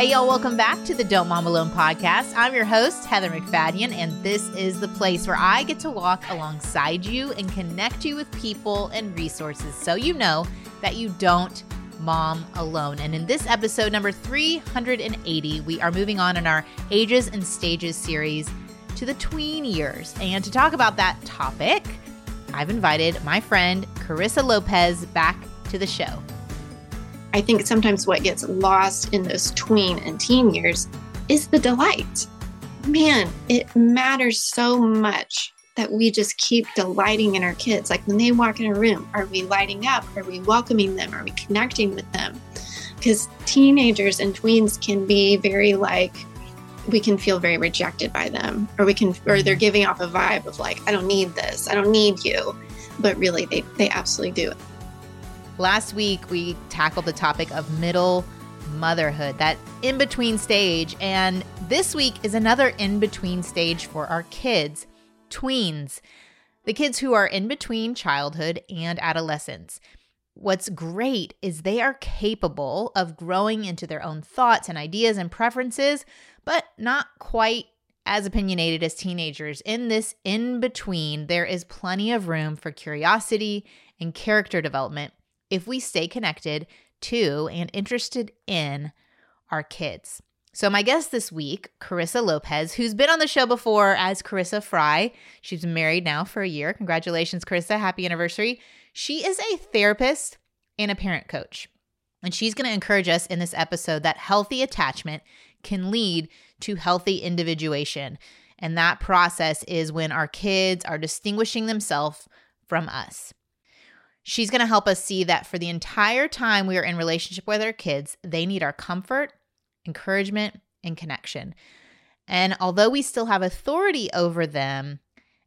Hey, y'all, welcome back to the Don't Mom Alone podcast. I'm your host, Heather MacFadyen, and this is the place where I get to walk alongside you and connect you with people and resources so you know that you don't mom alone. And in this episode, number 380, we are moving on in our Ages and Stages series to the tween years. And to talk about that topic, I've invited my friend Charissa Lopez back to the show. I think sometimes what gets lost in those tween and teen years is the delight. Man, it matters so much that we just keep delighting in our kids. Like when they walk in a room, are we lighting up? Are we welcoming them? Are we connecting with them? Because teenagers and tweens can be very like, we can feel very rejected by them, or we can, or they're mm-hmm. giving off a vibe of like, I don't need this, I don't need you. But really, they, they absolutely do. Last week, we tackled the topic of middle motherhood, that in between stage. And this week is another in between stage for our kids, tweens, the kids who are in between childhood and adolescence. What's great is they are capable of growing into their own thoughts and ideas and preferences, but not quite as opinionated as teenagers. In this in between, there is plenty of room for curiosity and character development if we stay connected to and interested in our kids. So, my guest this week, Charissa Lopez, who's been on the show before as Charissa Fry. She's married now for a year. Congratulations, Charissa. Happy anniversary. She is a therapist and a parent coach. And she's going to encourage us in this episode that healthy attachment can lead to healthy individuation. And that process is when our kids are distinguishing themselves from us. She's going to help us see that for the entire time we are in relationship with our kids, they need our comfort, encouragement, and connection. And although we still have authority over them,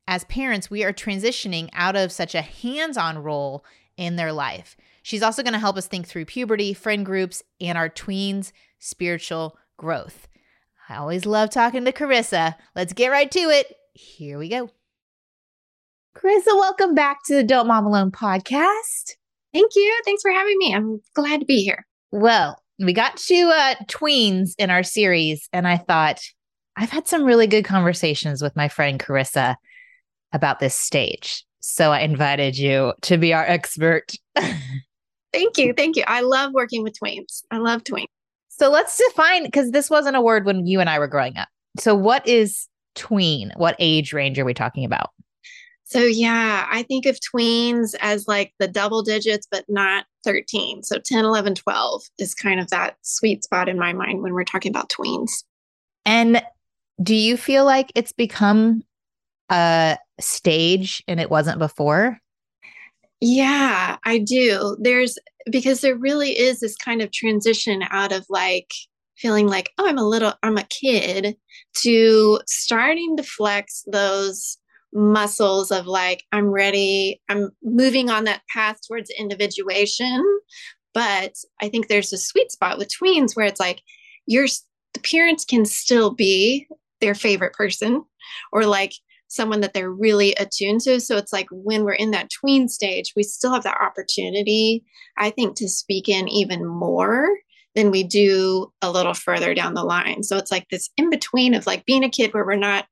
as parents, we are transitioning out of such a hands on role in their life. She's also going to help us think through puberty, friend groups, and our tweens' spiritual growth. I always love talking to Charissa. Let's get right to it. Here we go. Charissa, welcome back to the Don't Mom Alone podcast. Thank you. Thanks for having me. I'm glad to be here. Well, we got to uh, tweens in our series, and I thought I've had some really good conversations with my friend Charissa about this stage. So I invited you to be our expert. Thank you. Thank you. I love working with tweens. I love tweens. So let's define because this wasn't a word when you and I were growing up. So, what is tween? What age range are we talking about? So, yeah, I think of tweens as like the double digits, but not 13. So, 10, 11, 12 is kind of that sweet spot in my mind when we're talking about tweens. And do you feel like it's become a stage and it wasn't before? Yeah, I do. There's because there really is this kind of transition out of like feeling like, oh, I'm a little, I'm a kid to starting to flex those muscles of like i'm ready i'm moving on that path towards individuation. But i think there's a sweet spot with tweens where it's like your the parents can still be their favorite person or like someone that they're really attuned to. So it's like when we're in that tween stage we still have that opportunity i think to speak in even more than we do a little further down the line. So it's like this in between of like being a kid where we're not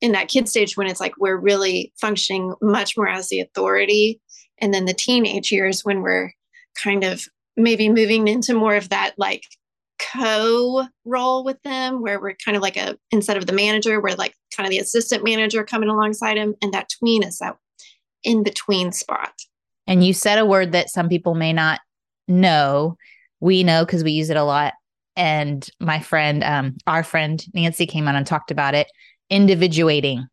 in that kid stage when it's like we're really functioning much more as the authority and then the teenage years when we're kind of maybe moving into more of that like co role with them where we're kind of like a instead of the manager we're like kind of the assistant manager coming alongside him and that tween is that in between spot. And you said a word that some people may not know. We know because we use it a lot. And my friend um our friend nancy came on and talked about it individuating.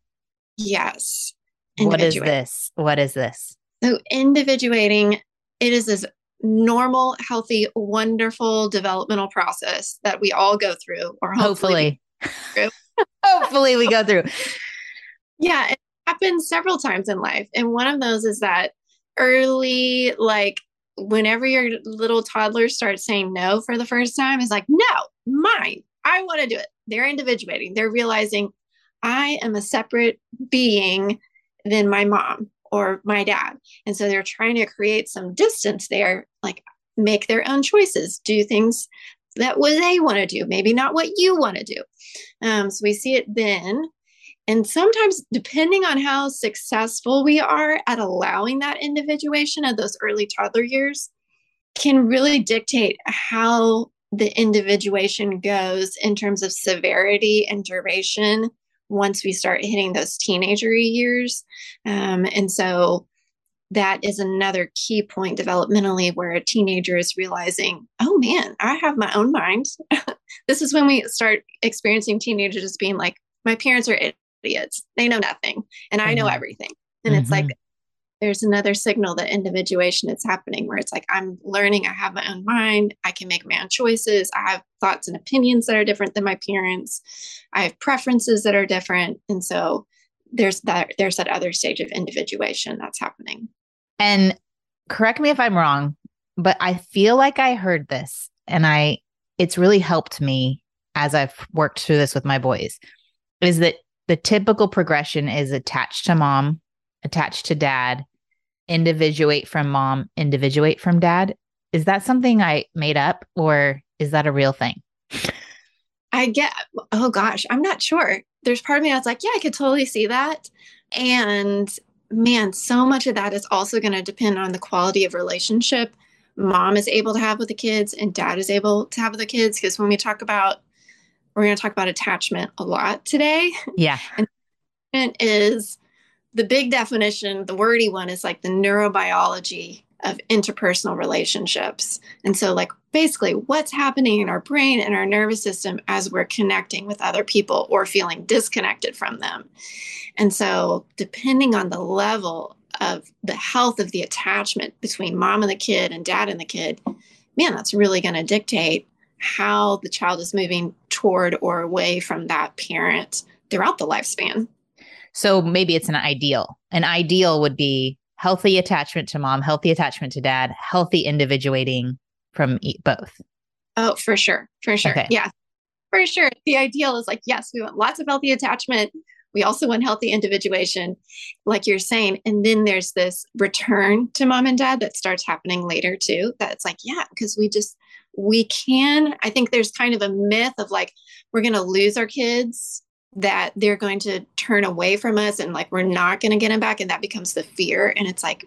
Yes. What is this? What is this? So, individuating, it is this normal, healthy, wonderful developmental process that we all go through, or hopefully, hopefully, hopefully we go through. Yeah, it happens several times in life. And one of those is that early, like, whenever your little toddler starts saying no for the first time, is like, no, mine. I want to do it. They're individuating. They're realizing I am a separate being than my mom or my dad. And so they're trying to create some distance there, like make their own choices, do things that what they want to do, maybe not what you want to do. Um, so we see it then. And sometimes, depending on how successful we are at allowing that individuation of those early toddler years, can really dictate how the individuation goes in terms of severity and duration once we start hitting those teenager years. Um, and so that is another key point developmentally where a teenager is realizing, oh man, I have my own mind. this is when we start experiencing teenagers being like, my parents are idiots. They know nothing and I know mm-hmm. everything. And mm-hmm. it's like, mm-hmm. There's another signal that individuation is happening where it's like, I'm learning, I have my own mind, I can make my own choices, I have thoughts and opinions that are different than my parents, I have preferences that are different. And so there's that there's that other stage of individuation that's happening. And correct me if I'm wrong, but I feel like I heard this and I it's really helped me as I've worked through this with my boys is that the typical progression is attached to mom, attached to dad, individuate from mom, individuate from dad. Is that something I made up or is that a real thing? I get, oh gosh, I'm not sure. There's part of me that's like, yeah, I could totally see that. And man, so much of that is also going to depend on the quality of relationship mom is able to have with the kids and dad is able to have with the kids. Because when we talk about, we're going to talk about attachment a lot today. Yeah. and is the big definition, the wordy one is like the neurobiology of interpersonal relationships. And so, like, basically, what's happening in our brain and our nervous system as we're connecting with other people or feeling disconnected from them. And so, depending on the level of the health of the attachment between mom and the kid and dad and the kid, man, that's really going to dictate how the child is moving toward or away from that parent throughout the lifespan. So maybe it's an ideal. An ideal would be healthy attachment to mom, healthy attachment to dad, healthy individuating from both. Oh, for sure. For sure. Okay. Yeah. For sure. The ideal is like, yes, we want lots of healthy attachment we also want healthy individuation, like you're saying. And then there's this return to mom and dad that starts happening later too. That's like, yeah, because we just, we can. I think there's kind of a myth of like, we're going to lose our kids, that they're going to turn away from us and like, we're not going to get them back. And that becomes the fear. And it's like,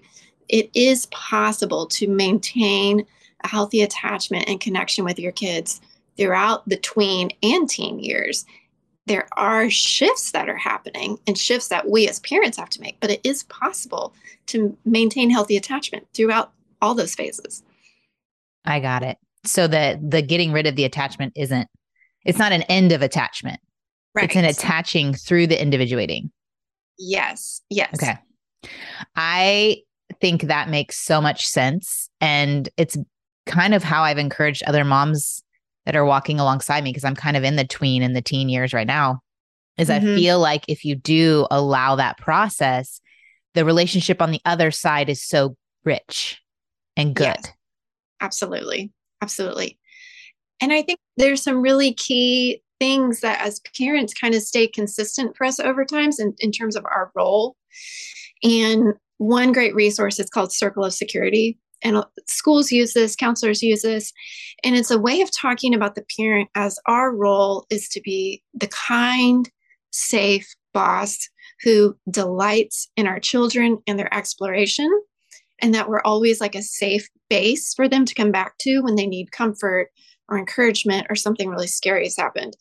it is possible to maintain a healthy attachment and connection with your kids throughout the tween and teen years there are shifts that are happening and shifts that we as parents have to make, but it is possible to maintain healthy attachment throughout all those phases. I got it. So the the getting rid of the attachment isn't it's not an end of attachment. Right. It's an attaching through the individuating. Yes. Yes. Okay. I think that makes so much sense and it's kind of how I've encouraged other moms that are walking alongside me because I'm kind of in the tween and the teen years right now is mm-hmm. I feel like if you do allow that process, the relationship on the other side is so rich and good. Yes, absolutely. Absolutely. And I think there's some really key things that as parents kind of stay consistent for us over times in, in terms of our role. And one great resource is called Circle of Security and uh, schools use this, counselors use this. And it's a way of talking about the parent as our role is to be the kind, safe boss who delights in our children and their exploration, and that we're always like a safe base for them to come back to when they need comfort or encouragement or something really scary has happened.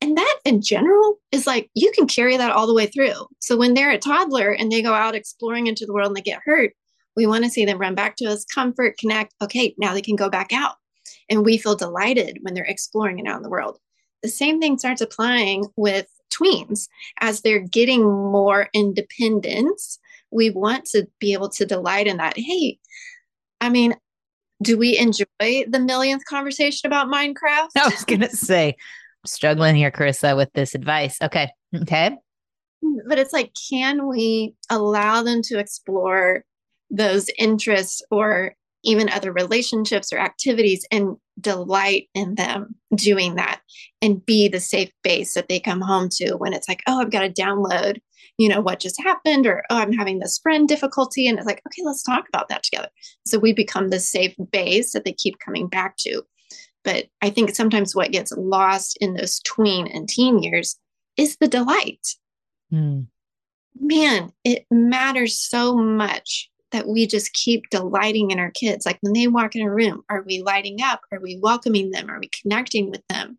And that in general is like you can carry that all the way through. So when they're a toddler and they go out exploring into the world and they get hurt, we want to see them run back to us, comfort, connect. Okay, now they can go back out. And we feel delighted when they're exploring and out in the world. The same thing starts applying with tweens as they're getting more independence. We want to be able to delight in that. Hey, I mean, do we enjoy the millionth conversation about Minecraft? I was going to say, I'm struggling here, Charissa, with this advice. Okay. Okay. Mm, but it's like, can we allow them to explore those interests or even other relationships or activities and delight in them doing that and be the safe base that they come home to when it's like, oh, I've got to download, you know, what just happened, or oh, I'm having this friend difficulty. And it's like, okay, let's talk about that together. So we become the safe base that they keep coming back to. But I think sometimes what gets lost in those tween and teen years is the delight. Mm. Man, it matters so much that we just keep delighting in our kids. Like when they walk in a room, are we lighting up? Are we welcoming them? Are we connecting with them?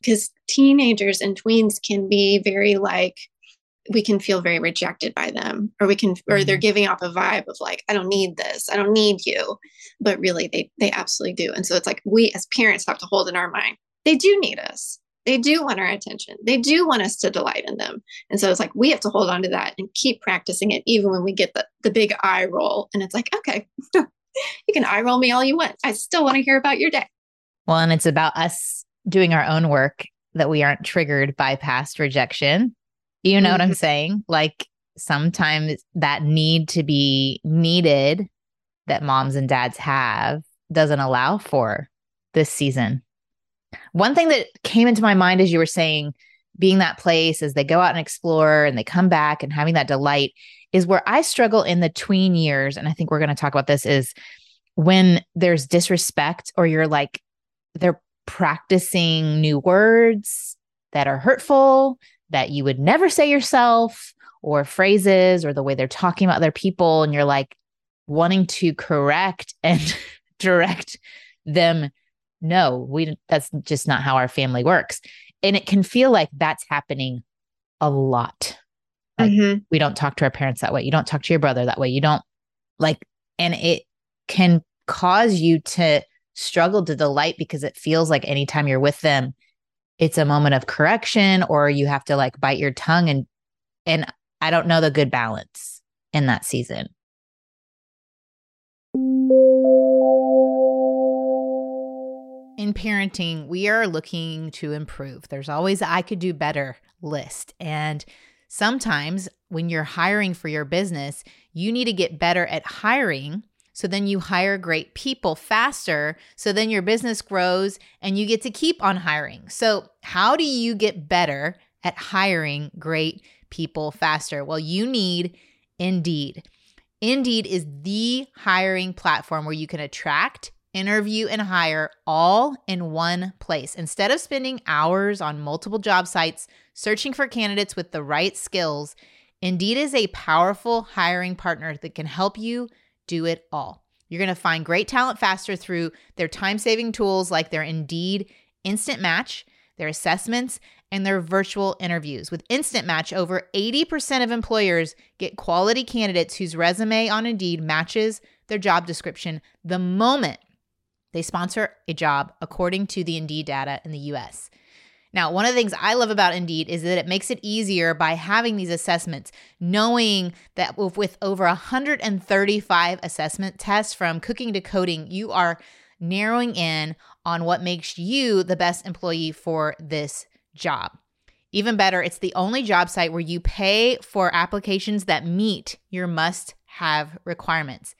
Because teenagers and tweens can be very like, we can feel very rejected by them or we can or they're mm-hmm. giving off a vibe of like i don't need this i don't need you. But really they they absolutely do. And so it's like we as parents have to hold in our mind they do need us. They do want our attention. They do want us to delight in them. And so it's like we have to hold on to that and keep practicing it even when we get the, the big eye roll. And it's like okay you can eye roll me all you want. I still want to hear about your day. Well and it's about us doing our own work that we aren't triggered by past rejection you know mm-hmm. what I'm mm-hmm. saying? Like sometimes that need to be needed that moms and dads have doesn't allow for this season. One thing that came into my mind as you were saying, being that place as they go out and explore and they come back and having that delight is where I struggle in the tween years. And I think we're going to talk about this is when there's disrespect or you're like, they're practicing new words that are hurtful, that you would never say yourself or phrases or the way they're talking about other people and you're like wanting to correct and direct them. No we that's just not how our family works. And it can feel like that's happening a lot. Like mm-hmm. we don't talk to our parents that way. You don't talk to your brother that way. You don't like and it can cause you to struggle to delight because it feels like anytime you're with them it's a moment of correction or you have to like bite your tongue and and I don't know the good balance in that season. In parenting, we are looking to improve. There's always I could do better list. And sometimes when you're hiring for your business, you need to get better at hiring so then you hire great people faster. So then your business grows and you get to keep on hiring. So, how do you get better at hiring great people faster? Well, you need Indeed. Indeed is the hiring platform where you can attract, interview, and hire all in one place. Instead of spending hours on multiple job sites searching for candidates with the right skills, Indeed is a powerful hiring partner that can help you do it all. You're going to find great talent faster through their time saving tools like their Indeed Instant Match, their assessments, and their virtual interviews. With Instant Match, over 80% of employers get quality candidates whose resume on Indeed matches their job description the moment they sponsor a job, according to the Indeed data in the US. Now, one of the things I love about Indeed is that it makes it easier by having these assessments, knowing that with over 135 assessment tests from cooking to coding, you are narrowing in on what makes you the best employee for this job. Even better, it's the only job site where you pay for applications that meet your must have requirements.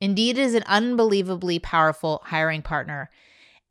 Indeed is an unbelievably powerful hiring partner.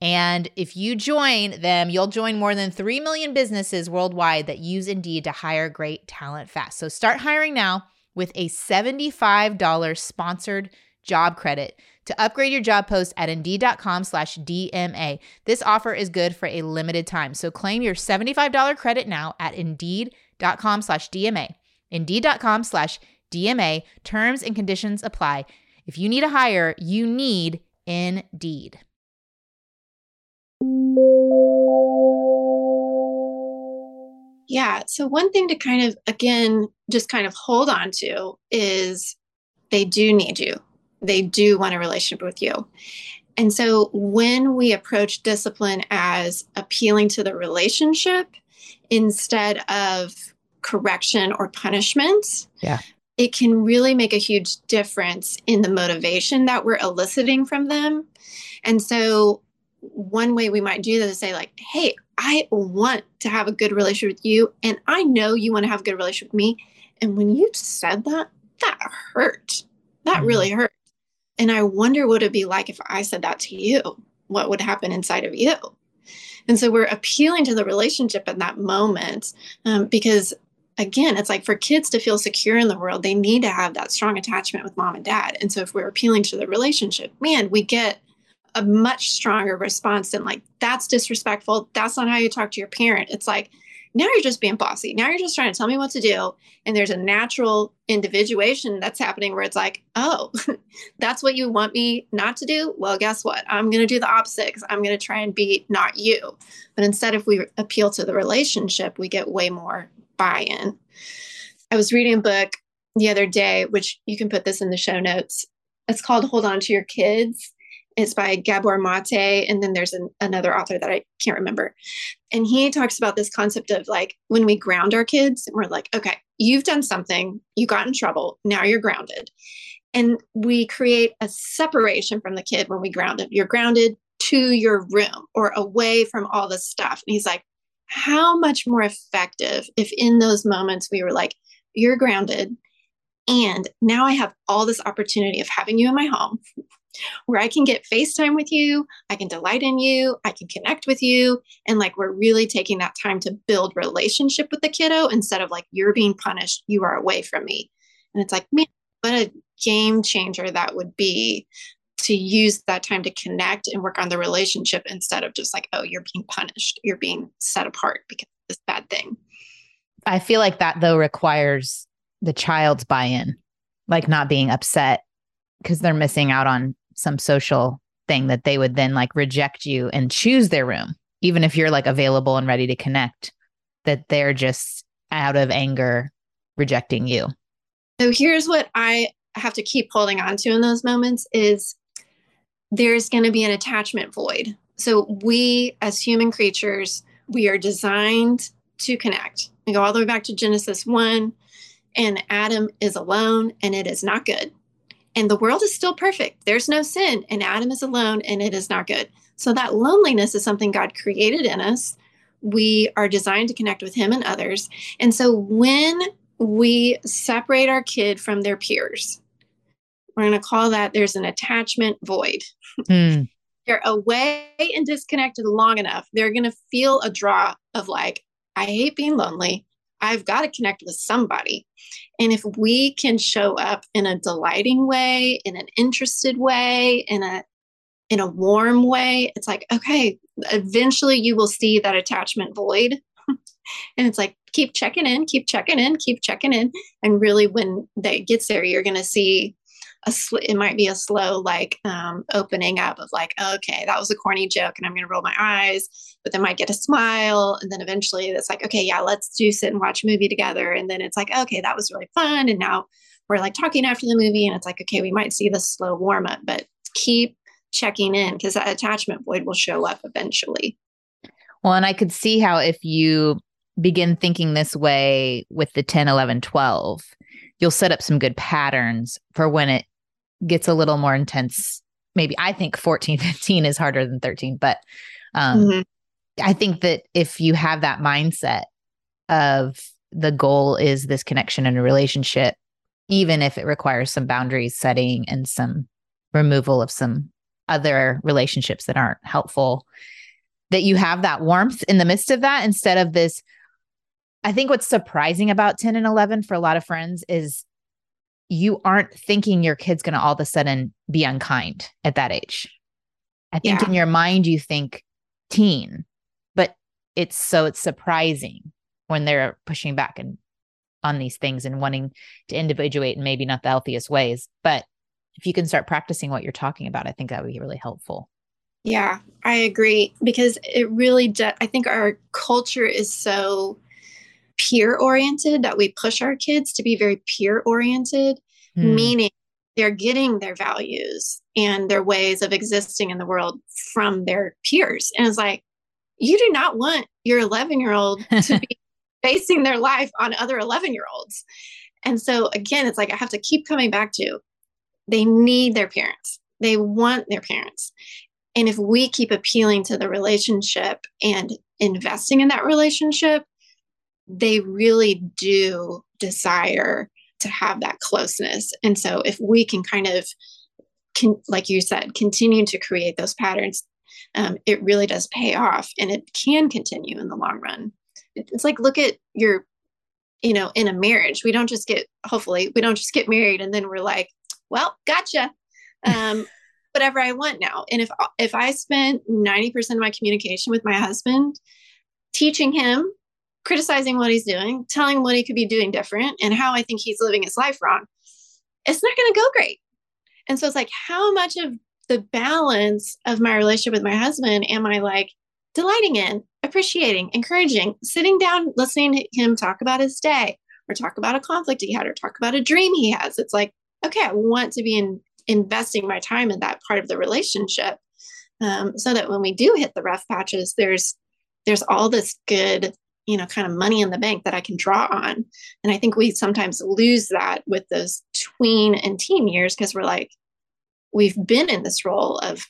And if you join them, you'll join more than 3 million businesses worldwide that use Indeed to hire great talent fast. So start hiring now with a $75 sponsored job credit to upgrade your job post at indeed.com slash DMA. This offer is good for a limited time. So claim your $75 credit now at indeed.com slash DMA. Indeed.com slash DMA. Terms and conditions apply. If you need a hire, you need Indeed. Yeah. So, one thing to kind of, again, just kind of hold on to is they do need you. They do want a relationship with you. And so, when we approach discipline as appealing to the relationship instead of correction or punishment, yeah. it can really make a huge difference in the motivation that we're eliciting from them. And so, one way we might do that is say like hey i want to have a good relationship with you and i know you want to have a good relationship with me. And when you said that that hurt. That mm-hmm. really hurt. And i wonder what it'd be like if i said that to you. What would happen inside of you? And so we're appealing to the relationship in that moment um, because again, it's like for kids to feel secure in the world, they need to have that strong attachment with mom and dad. And so if we're appealing to the relationship, man, we get a much stronger response than like, that's disrespectful. That's not how you talk to your parent. It's like, now you're just being bossy. Now you're just trying to tell me what to do. And there's a natural individuation that's happening where it's like, oh, that's what you want me not to do? Well, guess what? I'm going to do the opposite because I'm going to try and be not you. But instead, if we appeal to the relationship, we get way more buy in. I was reading a book the other day, which you can put this in the show notes. It's called Hold On to Your Kids. It's by Gabor Mate. And then there's an, another author that I can't remember. And he talks about this concept of like when we ground our kids, and we're like, okay, you've done something, you got in trouble, now you're grounded. And we create a separation from the kid when we ground it. You're grounded to your room or away from all the stuff. And he's like, how much more effective if in those moments we were like, you're grounded. And now I have all this opportunity of having you in my home where I can get FaceTime with you, I can delight in you, I can connect with you. And like we're really taking that time to build relationship with the kiddo instead of like you're being punished, you are away from me. And it's like, man, what a game changer that would be to use that time to connect and work on the relationship instead of just like, oh, you're being punished, you're being set apart because of this bad thing. I feel like that though requires the child's buy in, like not being upset because they're missing out on some social thing that they would then like reject you and choose their room, even if you're like available and ready to connect, that they're just out of anger rejecting you. So here's what I have to keep holding on to in those moments is there's going to be an attachment void. So we as human creatures, we are designed to connect. We go all the way back to Genesis 1 and Adam is alone and it is not good and the world is still perfect. There's no sin, and Adam is alone, and it is not good. So, that loneliness is something God created in us. We are designed to connect with Him and others. And so, when we separate our kid from their peers, we're going to call that there's an attachment void. Mm. they're away and disconnected long enough, they're going to feel a draw of like, I hate being lonely. I've got to connect with somebody. And if we can show up in a delighting way, in an interested way, in a in a warm way, it's like, okay, eventually you will see that attachment void. and it's like, keep checking in, keep checking in, keep checking in. And really, when that gets there, you're going to see a sl- it might be a slow like um, opening up of like okay that was a corny joke and i'm going to roll my eyes but then might get a smile and then eventually it's like okay yeah let's do sit and watch a movie together and then it's like okay that was really fun and now we're like talking after the movie and it's like okay we might see the slow warm up but keep checking in because that attachment void will show up eventually. Well and i could see how if you begin thinking this way with the 10 11 12 you'll set up some good patterns for when it gets a little more intense maybe i think 14 15 is harder than 13 but um, mm-hmm. i think that if you have that mindset of the goal is this connection and a relationship even if it requires some boundaries setting and some removal of some other relationships that aren't helpful that you have that warmth in the midst of that instead of this i think what's surprising about 10 and 11 for a lot of friends is you aren't thinking your kid's going to all of a sudden be unkind at that age. I think yeah. in your mind, you think teen, but it's so it's surprising when they're pushing back and on these things and wanting to individuate in maybe not the healthiest ways. But if you can start practicing what you're talking about, I think that would be really helpful. Yeah, I agree because it really does. I think our culture is so peer oriented, that we push our kids to be very peer oriented, mm. meaning they're getting their values and their ways of existing in the world from their peers. And it's like, you do not want your 11 year old to be basing their life on other 11 year olds. And so, again, it's like I have to keep coming back to they need their parents, they want their parents. And if we keep appealing to the relationship and investing in that relationship, they really do desire to have that closeness. And so if we can kind of, can, like you said, continue to create those patterns, um, it really does pay off and it can continue in the long run. It's like, look at your, you know, in a marriage, we don't just get, hopefully, we don't just get married and then we're like, well, gotcha. Um, whatever I want now. And if if I spent 90% of my communication with my husband teaching him, criticizing what he's doing, telling what he could be doing different and how I think he's living his life wrong, it's not going to go great. And so it's like how much of the balance of my relationship with my husband am I like delighting in, appreciating, encouraging, sitting down, listening to him talk about his day or talk about a conflict he had or talk about a dream he has. It's like, okay, I want to be in, investing my time in that part of the relationship um, so that when we do hit the rough patches, there's there's all this good you know kind of money in the bank that i can draw on and i think we sometimes lose that with those tween and teen years because we're like we've been in this role of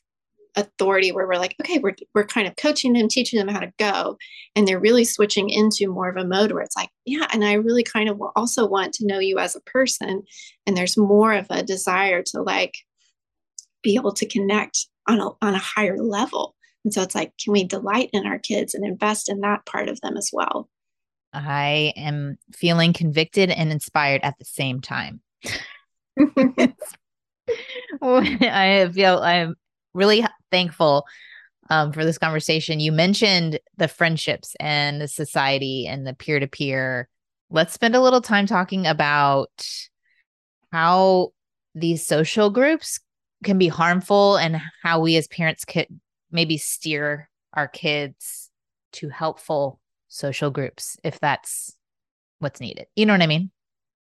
authority where we're like, okay, we're, we're kind of coaching them, teaching them how to go. And they're really switching into more of a mode where it's like, yeah, and I really kind of also want to know you as a person. And there's more of a desire to like be able to connect on a, on a higher level. And so it's like, can we delight in our kids and invest in that part of them as well? I am feeling convicted and inspired at the same time. I feel I'm really thankful um, for this conversation. You mentioned the friendships and the society and the peer to peer. Let's spend a little time talking about how these social groups can be harmful and how we as parents could maybe steer our kids to helpful social groups if that's what's needed. You know what I mean?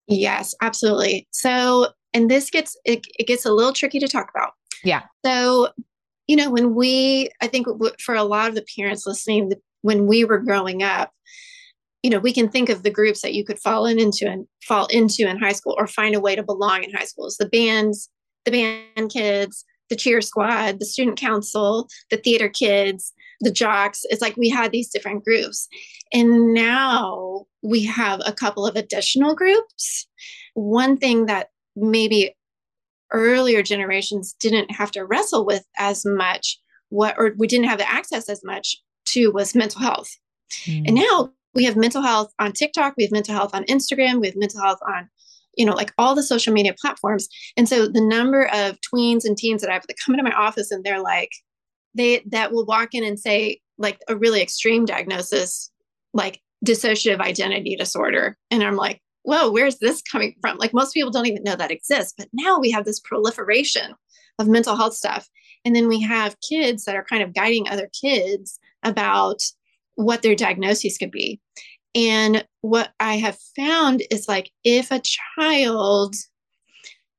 Yes, absolutely. So, and this gets it, it gets a little tricky to talk about. Yeah. So, you know, when we, I think for a lot of the parents listening, when we were growing up, you know, we can think of the groups that you could fall in into and fall into in high school or find a way to belong in high school. schools. The bands, the band kids, the cheer squad, the student council, the theater kids, the jocks. It's like we had these different groups. And now we have a couple of additional groups. One thing that maybe earlier generations didn't have to wrestle with as much what or we didn't have the access as much to was mental health mm. and now we have mental health on tiktok we have mental health on instagram we have mental health on you know like all the social media platforms and so the number of tweens and teens that i have that come into my office and they're like they that will walk in and say like a really extreme diagnosis like dissociative identity disorder and i'm like whoa, where's this coming from? Like most people don't even know that exists. But now we have this proliferation of mental health stuff. And then we have kids that are kind of guiding other kids about what their diagnoses could be. And what I have found is like if a child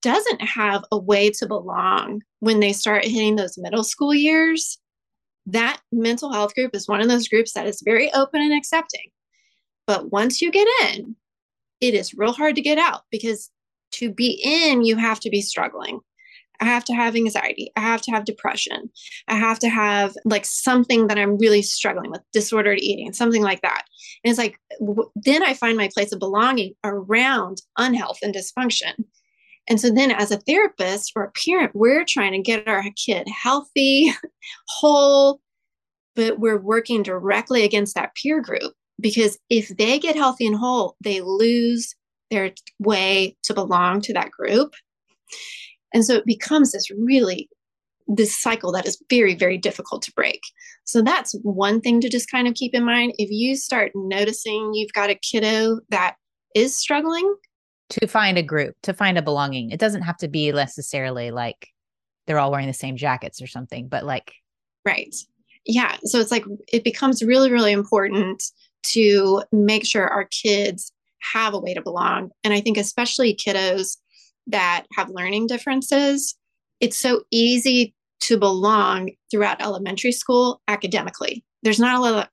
doesn't have a way to belong when they start hitting those middle school years, that mental health group is one of those groups that is very open and accepting. But once you get in, it is real hard to get out because to be in, you have to be struggling. I have to have anxiety. I have to have depression. I have to have like something that I'm really struggling with, disordered eating, something like that. And it's like, w- then I find my place of belonging around unhealth and dysfunction. And so then, as a therapist or a parent, we're trying to get our kid healthy, whole, but we're working directly against that peer group because if they get healthy and whole, they lose their way to belong to that group. And so it becomes this really this cycle that is very very difficult to break. So that's one thing to just kind of keep in mind if you start noticing you've got a kiddo that is struggling to find a group, to find a belonging. It doesn't have to be necessarily like they're all wearing the same jackets or something, but like right. Yeah, so it's like it becomes really really important to make sure our kids have a way to belong. And I think, especially kiddos that have learning differences, it's so easy to belong throughout elementary school academically. There's not a lot of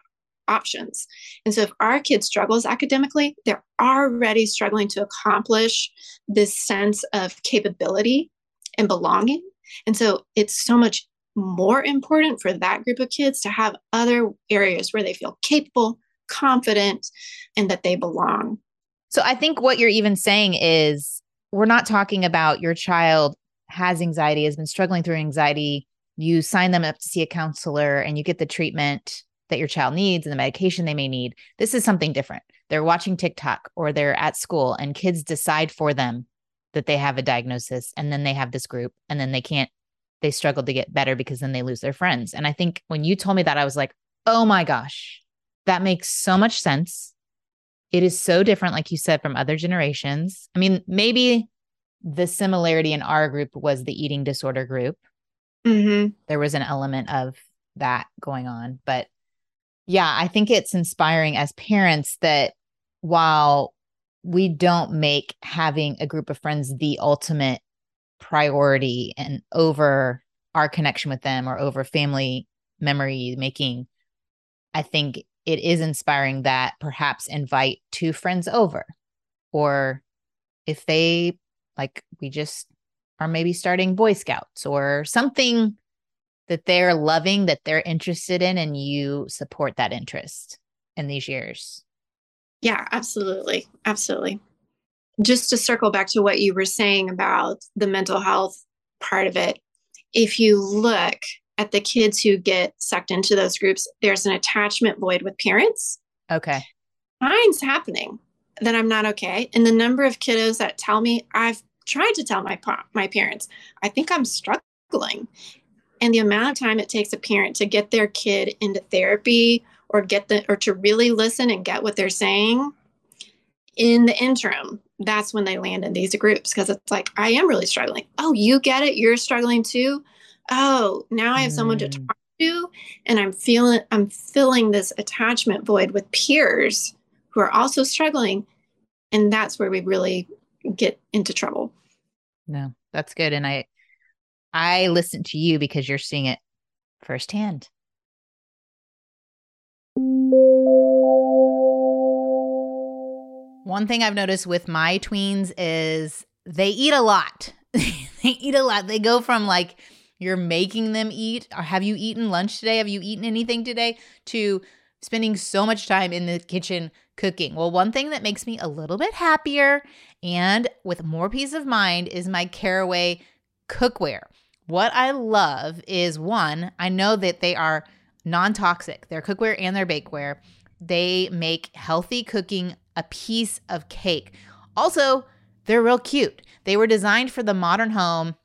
options. And so, if our kid struggles academically, they're already struggling to accomplish this sense of capability and belonging. And so, it's so much more important for that group of kids to have other areas where they feel capable, confident and that they belong. So I think what you're even saying is we're not talking about your child has anxiety, has been struggling through anxiety. You sign them up to see a counselor and you get the treatment that your child needs and the medication they may need. This is something different. They're watching TikTok or they're at school and kids decide for them that they have a diagnosis and then they have this group and then they can't they struggle to get better because then they lose their friends. And I think when you told me that, I was like, oh my gosh, that makes so much sense. It is so different, like you said, from other generations. I mean, maybe the similarity in our group was the eating disorder group. Mm-hmm. There was an element of that going on. But yeah, I think it's inspiring as parents that while we don't make having a group of friends the ultimate priority and over our connection with them or over family memory making, I think it is inspiring that perhaps invite two friends over. Or if they like we just are maybe starting boy scouts or something that they're loving that they're interested in and you support that interest in these years. Yeah absolutely. Absolutely. Just to circle back to what you were saying about the mental health part of it if you look at the kids who get sucked into those groups there's an attachment void with parents. Okay. Mine's happening that i'm not okay. And the number of kiddos that tell me i've tried to tell my my parents i think i'm struggling. And the amount of time it takes a parent to get their kid into therapy or get the or to really listen and get what they're saying in the interim that's when they land in these groups because it's like i am really struggling. Oh you get it you're struggling too oh now i have mm. someone to mm. talk to and i'm feeling i'm filling this attachment void with peers who are also struggling and that's where we really get into trouble no that's good and i I listen to you because you're seeing it firsthand. One thing I've noticed with my tweens is they eat a lot. they eat a lot. They go from like you're making them eat, uh, have you eaten lunch today? Have you eaten anything today? To spending so much time in the kitchen cooking. Well, one thing that makes me a little bit happier and with more peace of mind is my Caraway cookware. What I love is one, I know that they are non toxic, their cookware and their bakeware. They make healthy cooking a piece of cake. Also, they're real cute. They were designed for the modern home,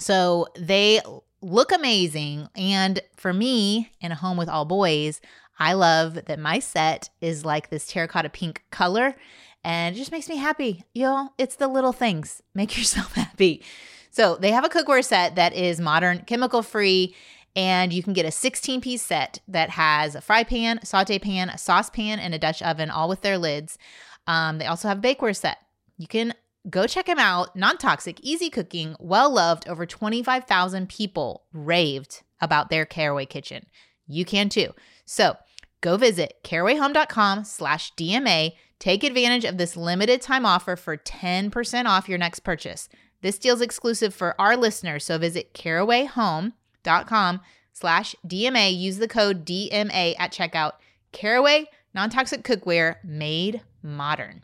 so they look amazing. And for me, in a home with all boys, I love that my set is like this terracotta pink color and it just makes me happy. Y'all, it's the little things. Make yourself happy. So they have a cookware set that is modern, chemical free, and you can get a 16 piece set that has a fry pan, saute pan, a saucepan, and a Dutch oven, all with their lids. Um, they also have a bakeware set. You can go check them out. Non toxic, easy cooking, well loved. Over 25,000 people raved about their Caraway kitchen. You can too. So go visit carawayhome.com slash DMA. Take advantage of this limited time offer for 10% off your next purchase. This deal's exclusive for our listeners, so visit carawayhome.com slash DMA. Use the code DMA at checkout. Caraway, non-toxic cookware made modern.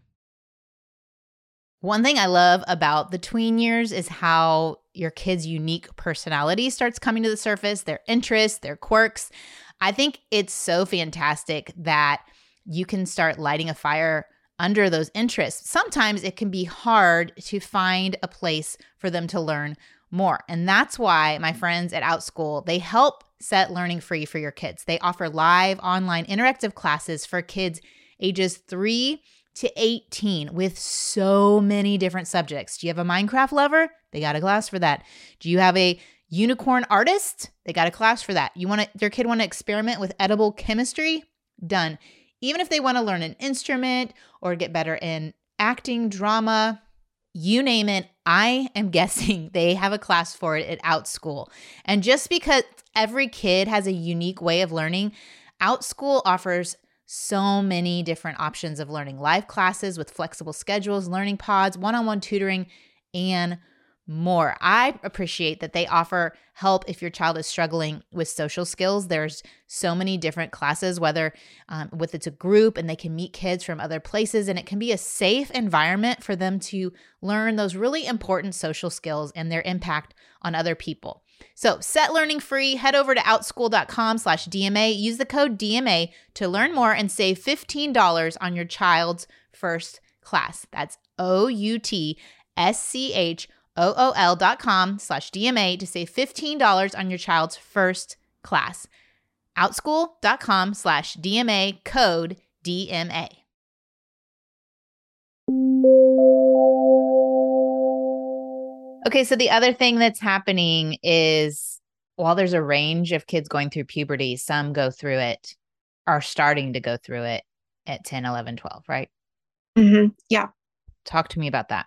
One thing I love about the tween years is how your kid's unique personality starts coming to the surface, their interests, their quirks. I think it's so fantastic that you can start lighting a fire under those interests. Sometimes it can be hard to find a place for them to learn more. And that's why my friends at Outschool, they help set learning free for your kids. They offer live online interactive classes for kids ages 3 to 18 with so many different subjects. Do you have a Minecraft lover? They got a class for that. Do you have a unicorn artist? They got a class for that. You want to your kid want to experiment with edible chemistry? Done even if they want to learn an instrument or get better in acting, drama, you name it, I am guessing they have a class for it at Outschool. And just because every kid has a unique way of learning, Outschool offers so many different options of learning live classes with flexible schedules, learning pods, one on one tutoring, and more. I appreciate that they offer help if your child is struggling with social skills. There's so many different classes, whether um, with it's a group and they can meet kids from other places, and it can be a safe environment for them to learn those really important social skills and their impact on other people. So set learning free. Head over to outschool.com slash DMA. Use the code DMA to learn more and save $15 on your child's first class. That's O U T S C H OOL.com slash DMA to save $15 on your child's first class. Outschool.com slash DMA code DMA. Okay, so the other thing that's happening is while there's a range of kids going through puberty, some go through it, are starting to go through it at 10, 11, 12, right? Mm-hmm. Yeah. Talk to me about that.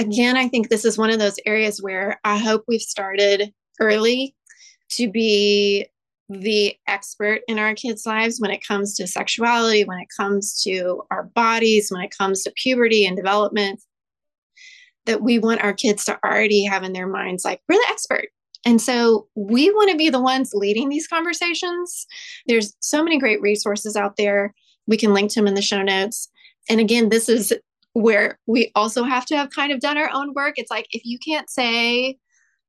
Again, I think this is one of those areas where I hope we've started early to be the expert in our kids' lives when it comes to sexuality, when it comes to our bodies, when it comes to puberty and development. That we want our kids to already have in their minds, like, we're the expert. And so we want to be the ones leading these conversations. There's so many great resources out there. We can link to them in the show notes. And again, this is where we also have to have kind of done our own work. It's like if you can't say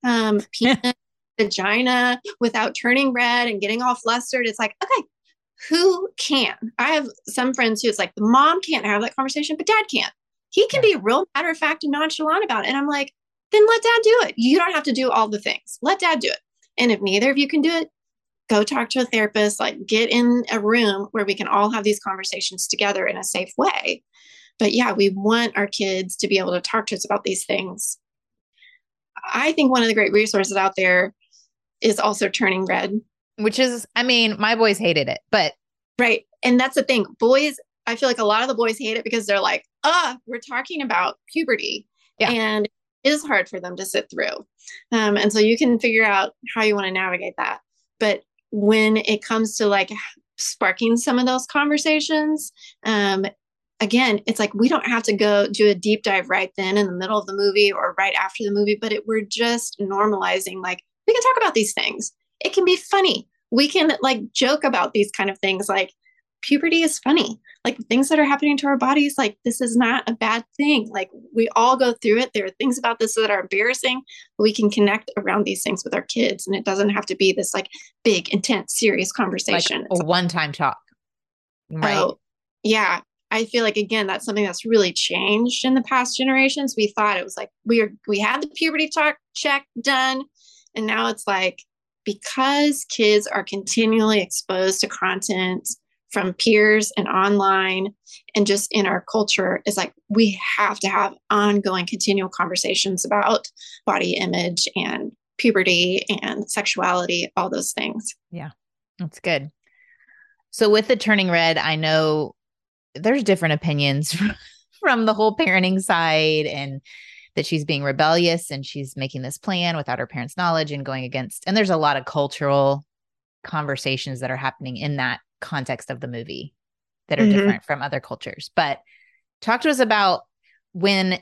um, penis, vagina without turning red and getting all flustered, it's like, okay, who can? I have some friends who it's like the mom can't have that conversation, but dad can't. He can be real matter of fact and nonchalant about it. And I'm like, then let dad do it. You don't have to do all the things. Let dad do it. And if neither of you can do it, go talk to a therapist, like get in a room where we can all have these conversations together in a safe way. But yeah, we want our kids to be able to talk to us about these things. I think one of the great resources out there is also turning red. Which is, I mean, my boys hated it, but. Right. And that's the thing. Boys, I feel like a lot of the boys hate it because they're like, ah, we're talking about puberty. Yeah. And is hard for them to sit through. Um, and so you can figure out how you want to navigate that. But when it comes to like sparking some of those conversations, um, again, it's like we don't have to go do a deep dive right then in the middle of the movie or right after the movie, but it, we're just normalizing like we can talk about these things. It can be funny. We can like joke about these kind of things like puberty is funny. Like things that are happening to our bodies, like this is not a bad thing. Like we all go through it. There are things about this that are embarrassing, but we can connect around these things with our kids. And it doesn't have to be this like big, intense, serious conversation. Like a one time talk. Right. Oh, yeah. I feel like again, that's something that's really changed in the past generations. We thought it was like we are we had the puberty talk check done. And now it's like because kids are continually exposed to content from peers and online and just in our culture is like we have to have ongoing continual conversations about body image and puberty and sexuality all those things. Yeah that's good. So with the turning red i know there's different opinions from the whole parenting side and that she's being rebellious and she's making this plan without her parents knowledge and going against and there's a lot of cultural conversations that are happening in that context of the movie that are mm-hmm. different from other cultures. But talk to us about when,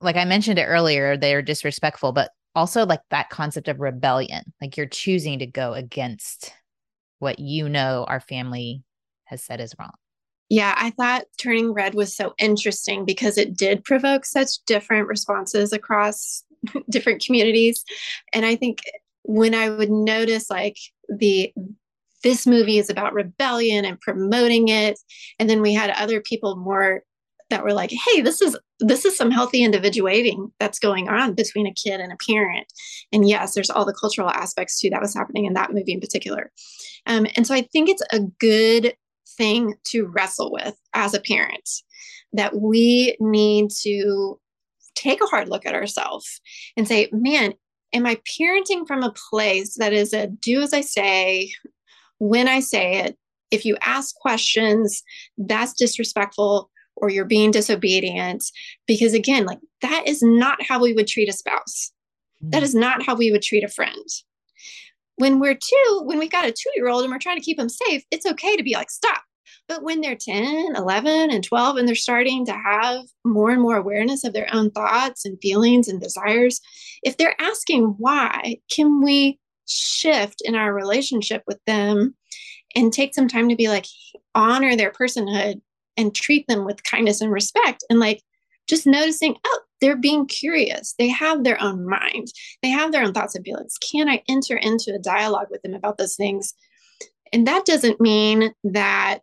like I mentioned it earlier, they're disrespectful, but also like that concept of rebellion, like you're choosing to go against what you know our family has said is wrong. Yeah, I thought Turning Red was so interesting because it did provoke such different responses across different communities. And I think when I would notice like the this movie is about rebellion and promoting it. And then we had other people more that were like hey this is this is some healthy individuating that's going on between a kid and a parent. And yes there's all the cultural aspects too that was happening in that movie in particular. Um, and so i think it's a good thing to wrestle with as a parent that we need to take a hard look at ourselves and say man am i parenting from a place that is a do as i say when I say it, if you ask questions, that's disrespectful or you're being disobedient. Because again, like that is not how we would treat a spouse. That mm-hmm. not how we would treat a friend. When we're two, when we've got a two year old and we're trying to keep them safe, it's okay to be like, stop. But when they're 10, 11, and 12, and they're starting to have more and more awareness of their own thoughts and feelings and desires, if they're asking why, can we shift in our relationship with them and take some time to be like honor their personhood and treat them with kindness and respect. And like just noticing oh they're being curious. They have their own mind. They have their own thoughts and feelings. Can i enter into a dialogue with them about those things? And that doesn't mean that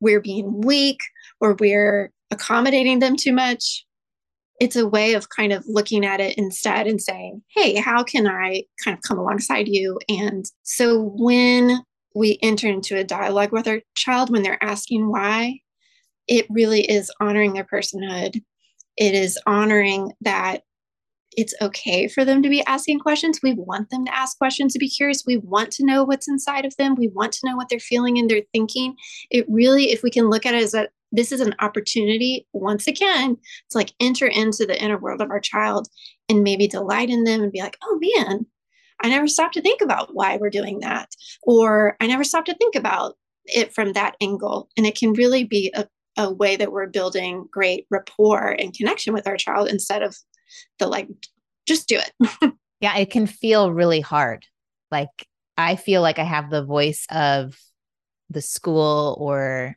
we're being weak or we're accommodating them too much it's a way of kind of looking at it instead and saying, hey, how can I kind of come alongside you? And so when we enter into a dialogue with our child, when they're asking why, it really is honoring their personhood. It is honoring that it's okay for them to be asking questions. We want them to ask questions, to be curious. We want to know what's inside of them. We want to know what they're feeling and they're thinking. It really, if we can look at it as a this is an opportunity once again to like enter into the inner world of our child and maybe delight in them and be like, oh man, I never stopped to think about why we're doing that. Or I never stopped to think about it from that angle. And it can really be a, a way that we're building great rapport and connection with our child instead of the like, just do it. yeah, it can feel really hard. Like I feel like I have the voice of the school or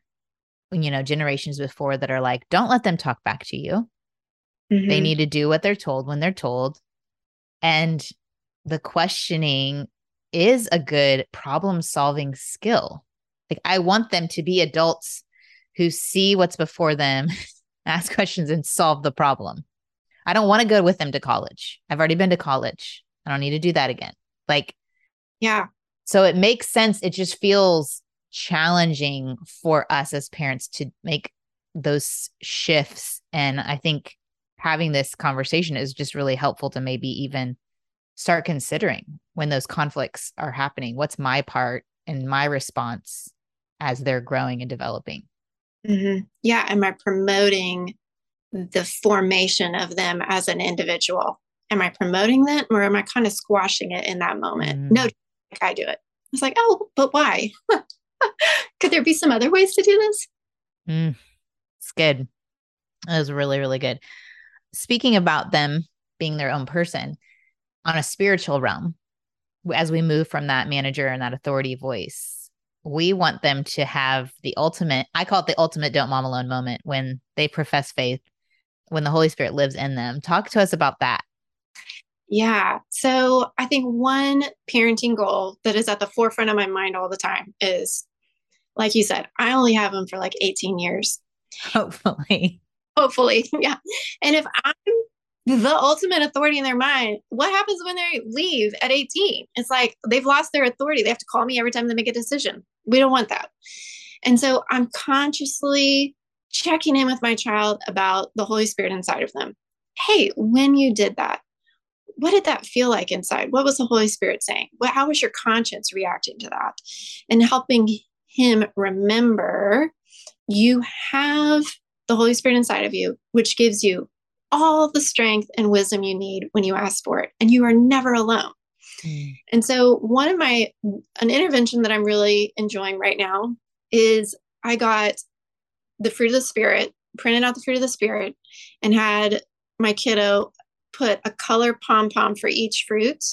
you know generations before that are like don't let them talk back to you. Mm-hmm. they need to do what they're told when they're told. And the questioning is a good problem solving skill. Like i want them to be adults who see what's before them ask questions and solve the problem. I don't want to go with them to college. I've already been to college. I don't need to do that again. Like yeah. So it makes sense. It just feels challenging for us as parents to make those shifts. And I think having this conversation is just really helpful to maybe even start considering when those conflicts are happening. What's my part and my response as they're growing and developing? Mm-hmm. Yeah. Am I promoting the formation of them as an individual? Am I promoting that or am I kind of squashing it in that moment? Mm. No, I do it. It's like, oh, but why? Could there be some other ways to do this? Mm, it's good. That was really, really good. Speaking about them being their own person on a spiritual realm, as we move from that manager and that authority voice, we want them to have the ultimate, I call it the ultimate don't mom alone moment when they profess faith, when the Holy Spirit lives in them. Talk to us about that. Yeah. So I think one parenting goal that is at the forefront of my mind all the time is like you said, I only have them for like 18 years. Hopefully. Hopefully. Yeah. And if I'm the ultimate authority in their mind, what happens when they leave at 18? It's like they've lost their authority. They have to call me every time they make a decision. We don't want that. And so I'm consciously checking in with my child about the Holy Spirit inside of them. Hey, when you did that, what did that feel like inside? What was the Holy Spirit saying? What, how was your conscience reacting to that? And helping him remember you have the Holy Spirit inside of you, which gives you all the strength and wisdom you need when you ask for it, and you are never alone. Mm. And so, one of my, an intervention that I'm really enjoying right now is I got the fruit of the Spirit, printed out the fruit of the Spirit, and had my kiddo put a color pom pom for each fruit.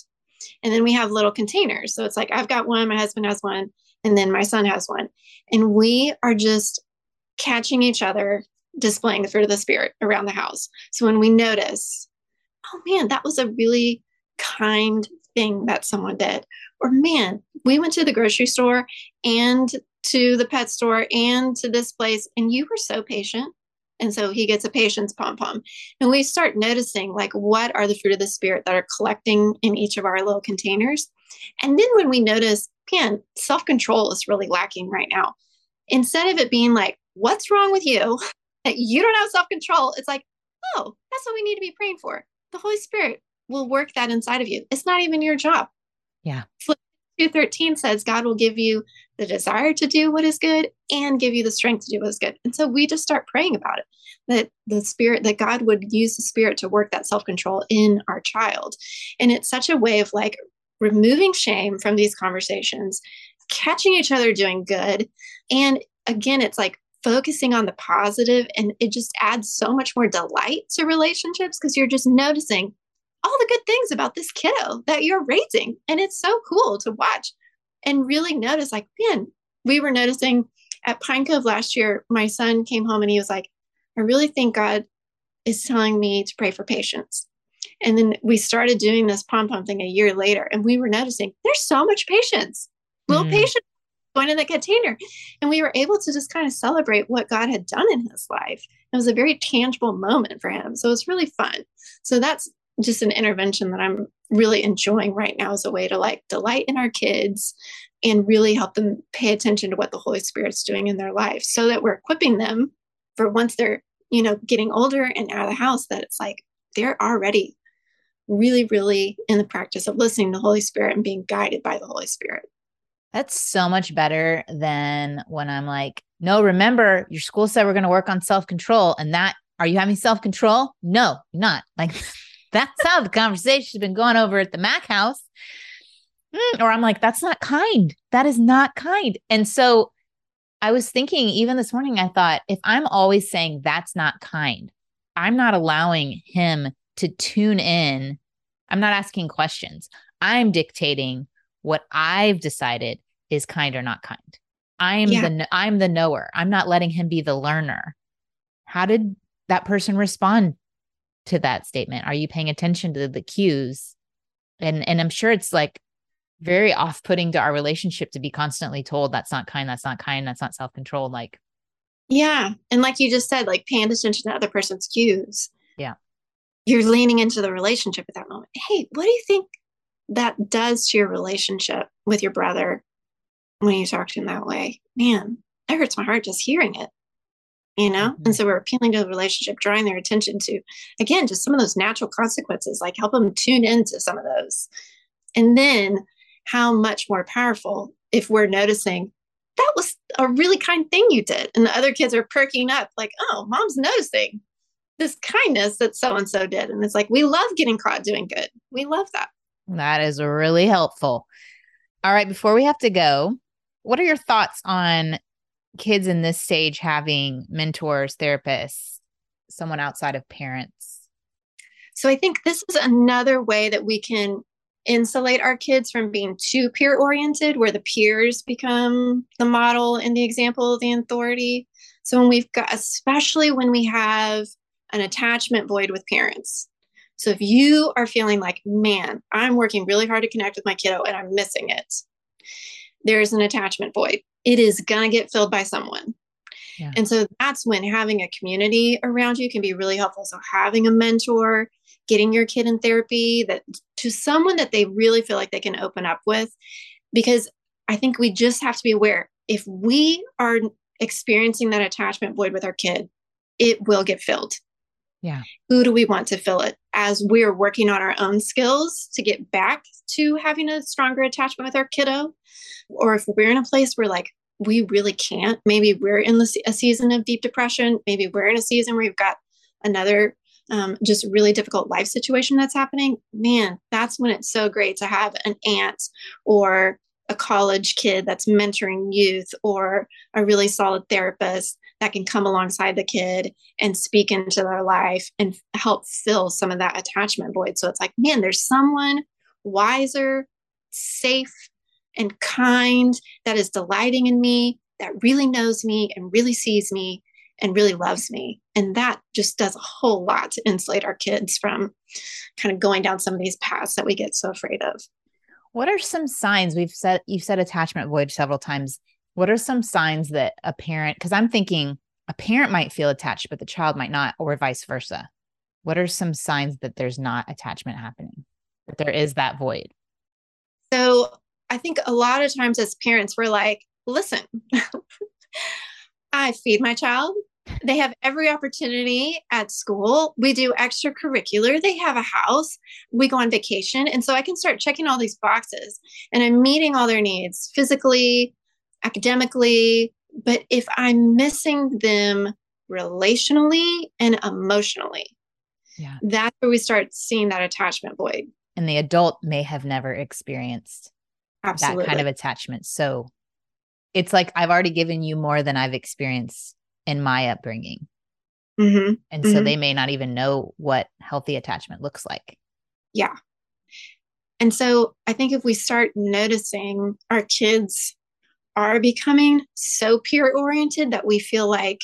And then we have little containers. So it's like I've got one, my husband has one, and then my son has one. And we are just catching each other displaying the fruit of the spirit around the house. So when we notice, oh man, that was a really kind thing that someone did. Or man, we went to the grocery store and to the pet store and to this place, and you were so patient. And so he gets a patience pom pom. And we start noticing, like, what are the fruit of the spirit that are collecting in each of our little containers? And then when we notice, man, self control is really lacking right now, instead of it being like, what's wrong with you? That you don't have self control, it's like, oh, that's what we need to be praying for. The Holy Spirit will work that inside of you. It's not even your job. Yeah. 213 says God will give you the desire to do what is good and give you the strength to do what is good. And so we just start praying about it that the spirit, that God would use the spirit to work that self control in our child. And it's such a way of like removing shame from these conversations, catching each other doing good. And again, it's like focusing on the positive and it just adds so much more delight to relationships because you're just noticing all the good things about this kiddo that you're raising. And it's so cool to watch and really notice like, man, we were noticing at Pine Cove last year, my son came home and he was like, I really think God is telling me to pray for patience. And then we started doing this pom pom thing a year later, and we were noticing there's so much patience, little mm. patience going in the container. And we were able to just kind of celebrate what God had done in his life. It was a very tangible moment for him. So it's really fun. So that's just an intervention that I'm really enjoying right now as a way to like delight in our kids and really help them pay attention to what the Holy Spirit's doing in their life so that we're equipping them for once they're, you know, getting older and out of the house, that it's like they're already really, really in the practice of listening to the Holy Spirit and being guided by the Holy Spirit. That's so much better than when I'm like, no, remember, your school said we're going to work on self control. And that, are you having self control? No, not. Like, that's how the conversation's been going over at the Mac house. Mm, or I'm like, that's not kind. That is not kind. And so I was thinking, even this morning, I thought, if I'm always saying that's not kind, I'm not allowing him to tune in. I'm not asking questions. I'm dictating what I've decided is kind or not kind. I'm yeah. the I'm the knower. I'm not letting him be the learner. How did that person respond to that statement? Are you paying attention to the cues? And and I'm sure it's like very off-putting to our relationship to be constantly told that's not kind, that's not kind, that's not self-controlled like yeah. And like you just said, like paying attention to other person's cues. Yeah. You're leaning into the relationship at that moment. Hey, what do you think that does to your relationship with your brother when you talk to him that way? Man, that hurts my heart just hearing it. You know? Mm-hmm. And so we're appealing to the relationship, drawing their attention to, again, just some of those natural consequences, like help them tune into some of those. And then how much more powerful if we're noticing that was a really kind thing you did. And the other kids are perking up, like, oh, mom's noticing this kindness that so and so did. And it's like, we love getting caught doing good. We love that. That is really helpful. All right. Before we have to go, what are your thoughts on kids in this stage having mentors, therapists, someone outside of parents? So I think this is another way that we can insulate our kids from being too peer oriented, where the peers become the model and the example, the authority. So when we've got, especially when we have an attachment void with parents. So if you are feeling like, man, I'm working really hard to connect with my kiddo and I'm missing it, there's an attachment void. It is going to get filled by someone. Yeah. And so that's when having a community around you can be really helpful. So having a mentor, getting your kid in therapy that to someone that they really feel like they can open up with because I think we just have to be aware if we are experiencing that attachment void with our kid, it will get filled. Yeah. Who do we want to fill it as we're working on our own skills to get back to having a stronger attachment with our kiddo? Or if we're in a place where like we really can't, maybe we're in a season of deep depression, maybe we're in a season where you've got another um, just really difficult life situation that's happening, man, that's when it's so great to have an aunt or a college kid that's mentoring youth or a really solid therapist that can come alongside the kid and speak into their life and help fill some of that attachment void. So it's like, man, there's someone wiser, safe, and kind that is delighting in me, that really knows me and really sees me and really loves me. And that just does a whole lot to insulate our kids from kind of going down some of these paths that we get so afraid of. What are some signs we've said you've said attachment void several times? What are some signs that a parent because I'm thinking a parent might feel attached but the child might not or vice versa. What are some signs that there's not attachment happening? That there is that void? So, I think a lot of times as parents we're like, listen, I feed my child. They have every opportunity at school. We do extracurricular. They have a house. We go on vacation. And so I can start checking all these boxes and I'm meeting all their needs physically, academically. But if I'm missing them relationally and emotionally, yeah. that's where we start seeing that attachment void. And the adult may have never experienced Absolutely. that kind of attachment. So it's like I've already given you more than I've experienced in my upbringing. Mm-hmm. And so mm-hmm. they may not even know what healthy attachment looks like. Yeah. And so I think if we start noticing our kids are becoming so peer oriented that we feel like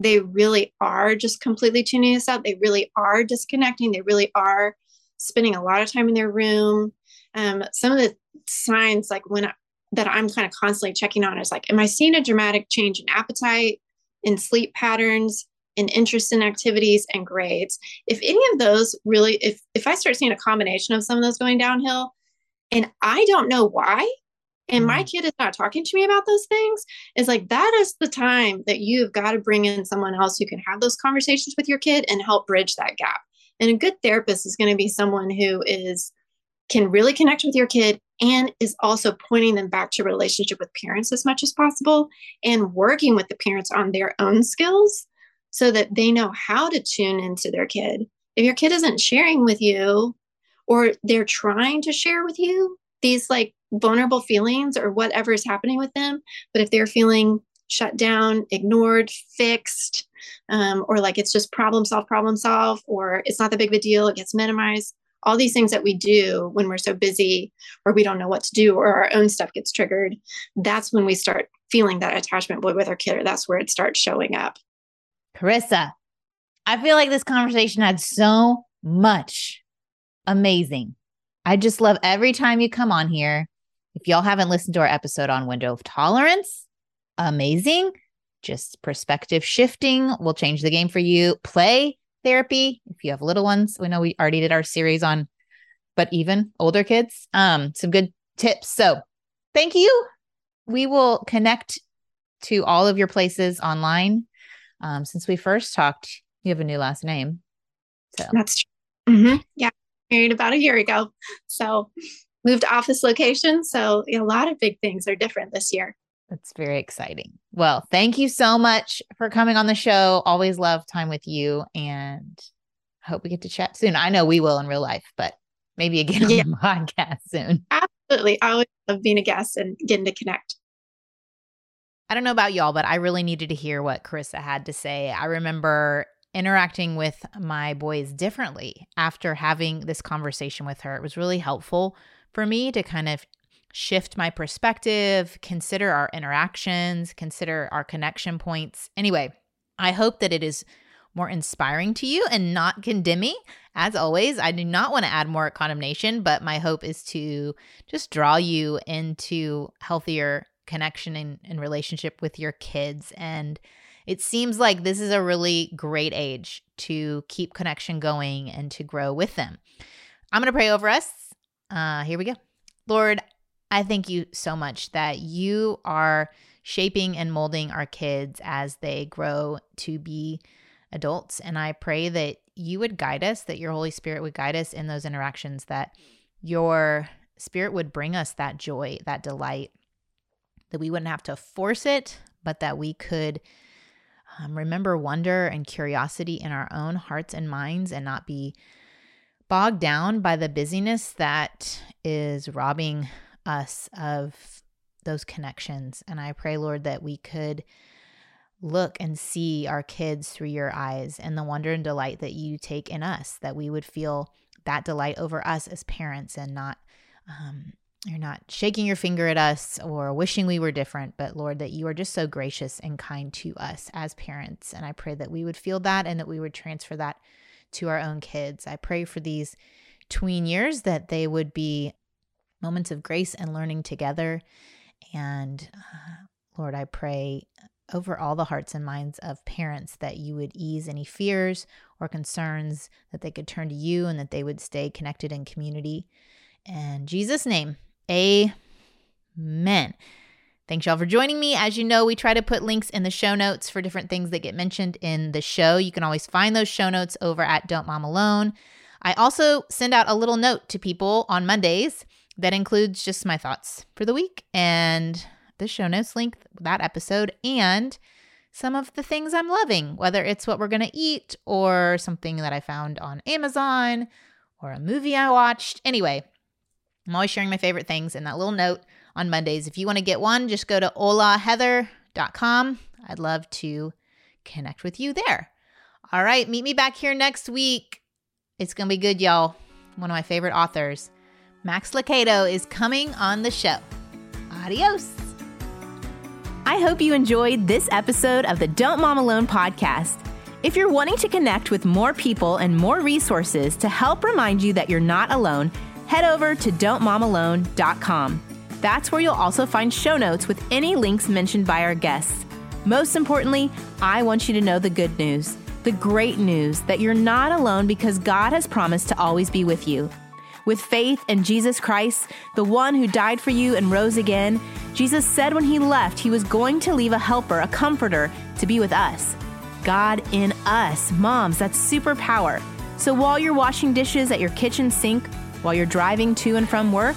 they really are just completely tuning us out, they really are disconnecting, they really are spending a lot of time in their room. Um, some of the signs, like when that I'm kind of constantly checking on is like, am I seeing a dramatic change in appetite, in sleep patterns, in interest in activities and grades? If any of those really, if if I start seeing a combination of some of those going downhill, and I don't know why, and my mm. kid is not talking to me about those things, is like that is the time that you've got to bring in someone else who can have those conversations with your kid and help bridge that gap. And a good therapist is going to be someone who is can really connect with your kid and is also pointing them back to relationship with parents as much as possible and working with the parents on their own skills so that they know how to tune into their kid. If your kid isn't sharing with you or they're trying to share with you these like vulnerable feelings or whatever is happening with them, but if they're feeling shut down, ignored, fixed, um, or like it's just problem solve, problem solve, or it's not that big of a deal, it gets minimized. All these things that we do when we're so busy or we don't know what to do or our own stuff gets triggered, that's when we start feeling that attachment with our kid, or that's where it starts showing up. Charissa, I feel like this conversation had so much amazing. I just love every time you come on here. If y'all haven't listened to our episode on window of tolerance, amazing. Just perspective shifting will change the game for you. Play therapy if you have little ones. We know we already did our series on, but even older kids. Um, some good tips. So thank you. We will connect to all of your places online. Um, since we first talked, you have a new last name. So that's true. Mm-hmm. Yeah, married about a year ago. So moved office location. So a lot of big things are different this year. That's very exciting. Well, thank you so much for coming on the show. Always love time with you and I hope we get to chat soon. I know we will in real life, but maybe again on the podcast soon. Absolutely. I always love being a guest and getting to connect. I don't know about y'all, but I really needed to hear what Charissa had to say. I remember interacting with my boys differently after having this conversation with her. It was really helpful for me to kind of shift my perspective, consider our interactions, consider our connection points. Anyway, I hope that it is more inspiring to you and not condemning. As always, I do not want to add more condemnation, but my hope is to just draw you into healthier connection and, and relationship with your kids. And it seems like this is a really great age to keep connection going and to grow with them. I'm going to pray over us. Uh, here we go. Lord, I thank you so much that you are shaping and molding our kids as they grow to be adults. And I pray that you would guide us, that your Holy Spirit would guide us in those interactions, that your Spirit would bring us that joy, that delight, that we wouldn't have to force it, but that we could um, remember wonder and curiosity in our own hearts and minds and not be bogged down by the busyness that is robbing us of those connections. And I pray, Lord, that we could look and see our kids through your eyes and the wonder and delight that you take in us, that we would feel that delight over us as parents and not, um, you're not shaking your finger at us or wishing we were different, but Lord, that you are just so gracious and kind to us as parents. And I pray that we would feel that and that we would transfer that to our own kids. I pray for these tween years that they would be moments of grace and learning together. And uh, Lord, I pray over all the hearts and minds of parents that you would ease any fears or concerns, that they could turn to you and that they would stay connected in community. In Jesus' name, amen. Thanks, y'all, for joining me. As you know, we try to put links in the show notes for different things that get mentioned in the show. You can always find those show notes over at Don't Mom Alone. I also send out a little note to people on Mondays that includes just my thoughts for the week and the show notes link, that episode, and some of the things I'm loving, whether it's what we're going to eat or something that I found on Amazon or a movie I watched. Anyway, I'm always sharing my favorite things in that little note on Mondays. If you want to get one, just go to olaheather.com. I'd love to connect with you there. All right, meet me back here next week. It's going to be good, y'all. One of my favorite authors. Max Lucado is coming on the show. Adios. I hope you enjoyed this episode of the Don't Mom Alone podcast. If you're wanting to connect with more people and more resources to help remind you that you're not alone, head over to don'tmomalone.com. That's where you'll also find show notes with any links mentioned by our guests. Most importantly, I want you to know the good news, the great news that you're not alone because God has promised to always be with you. With faith in Jesus Christ, the one who died for you and rose again, Jesus said when he left, he was going to leave a helper, a comforter, to be with us. God in us. Moms, that's superpower. So while you're washing dishes at your kitchen sink, while you're driving to and from work,